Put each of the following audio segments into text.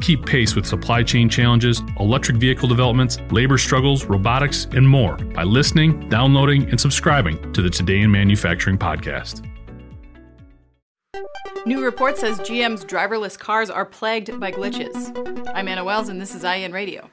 Keep pace with supply chain challenges, electric vehicle developments, labor struggles, robotics, and more by listening, downloading, and subscribing to the Today in Manufacturing podcast. New report says GM's driverless cars are plagued by glitches. I'm Anna Wells, and this is IEN Radio.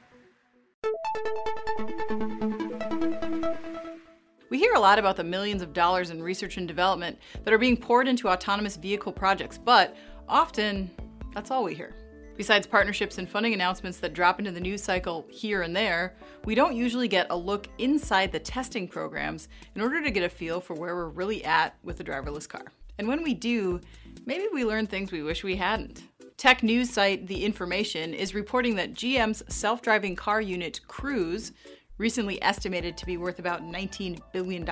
We hear a lot about the millions of dollars in research and development that are being poured into autonomous vehicle projects, but often that's all we hear. Besides partnerships and funding announcements that drop into the news cycle here and there, we don't usually get a look inside the testing programs in order to get a feel for where we're really at with the driverless car. And when we do, maybe we learn things we wish we hadn't. Tech news site The Information is reporting that GM's self driving car unit Cruise, recently estimated to be worth about $19 billion,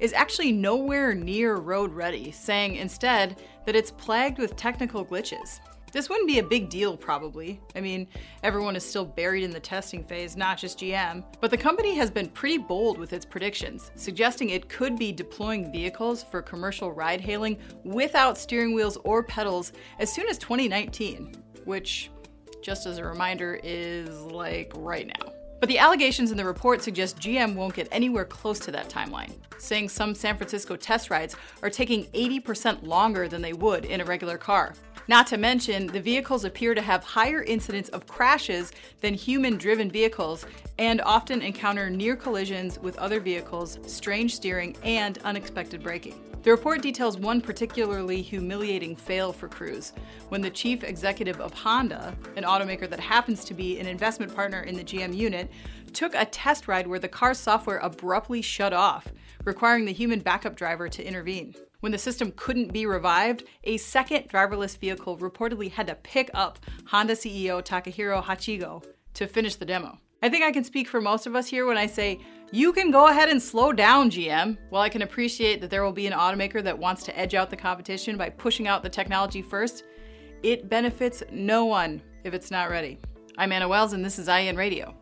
is actually nowhere near road ready, saying instead that it's plagued with technical glitches. This wouldn't be a big deal, probably. I mean, everyone is still buried in the testing phase, not just GM. But the company has been pretty bold with its predictions, suggesting it could be deploying vehicles for commercial ride hailing without steering wheels or pedals as soon as 2019, which, just as a reminder, is like right now. But the allegations in the report suggest GM won't get anywhere close to that timeline, saying some San Francisco test rides are taking 80% longer than they would in a regular car. Not to mention, the vehicles appear to have higher incidence of crashes than human driven vehicles and often encounter near collisions with other vehicles, strange steering, and unexpected braking. The report details one particularly humiliating fail for Cruise when the chief executive of Honda, an automaker that happens to be an investment partner in the GM unit, took a test ride where the car's software abruptly shut off, requiring the human backup driver to intervene. When the system couldn't be revived, a second driverless vehicle reportedly had to pick up Honda CEO Takahiro Hachigo to finish the demo. I think I can speak for most of us here when I say, you can go ahead and slow down, GM. While I can appreciate that there will be an automaker that wants to edge out the competition by pushing out the technology first, it benefits no one if it's not ready. I'm Anna Wells, and this is IEN Radio.